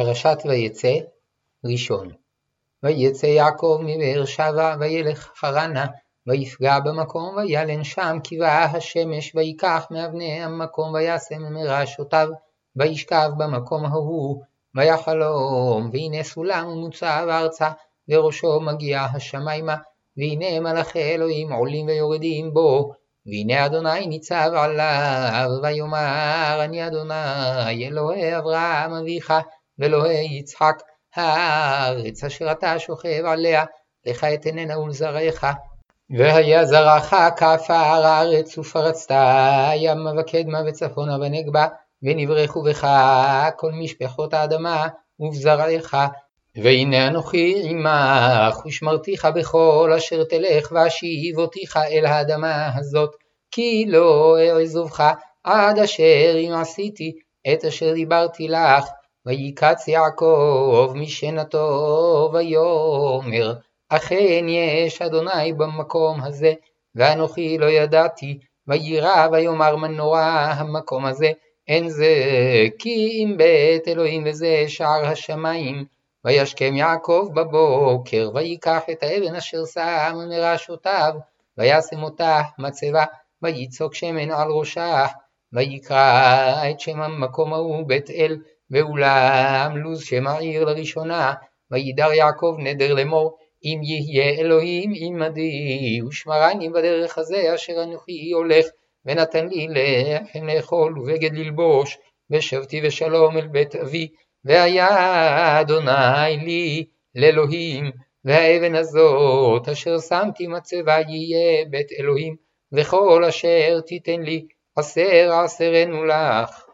פרשת ויצא, ראשון. ויצא יעקב מבאר שבע, וילך חרנה, ויפגע במקום, וילן שם, כבאה השמש, ויקח מאבני המקום, וישם מראשותיו, וישכב במקום ההוא, ויחלום, והנה סולם מוצב ארצה, וראשו מגיע השמיימה, והנה מלאכי אלוהים עולים ויורדים בו, והנה אדוני ניצב עליו, ויאמר אני אדוני אלוהי אברהם אביך, ואלוהי יצחק, הארץ אשר אתה שוכב עליה, לך אתננה ולזרעך. והיה זרעך כעפר הארץ ופרצת ימה וקדמה וצפונה ונגבה, ונברכו בך כל משפחות האדמה ובזרעך. והנה אנוכי עמך, ושמרתיך בכל אשר תלך, ואשיב אותיך אל האדמה הזאת, כי לא אעזובך עד אשר אם עשיתי את אשר דיברתי לך. ויקץ יעקב משנתו ויאמר אכן יש אדוני במקום הזה ואנוכי לא ידעתי וירא ויאמר מנורה המקום הזה אין זה כי אם בית אלוהים וזה שער השמיים. וישכם יעקב בבוקר ויקח את האבן אשר שם מראשותיו וישם אותה מצבה ויצוק שמן על ראשה ויקרא את שם המקום ההוא בית אל ואולם לוז שם העיר לראשונה, וידר יעקב נדר לאמור, אם יהיה אלוהים עמדי, ושמרני בדרך הזה אשר אנוכי הולך, ונתן לי לחם לאכול ובגד ללבוש, ושבתי בשלום אל בית אבי, והיה אדוני לי לאלוהים, והאבן הזאת אשר שמתי מצבה יהיה בית אלוהים, וכל אשר תיתן לי עשר עשרנו לך.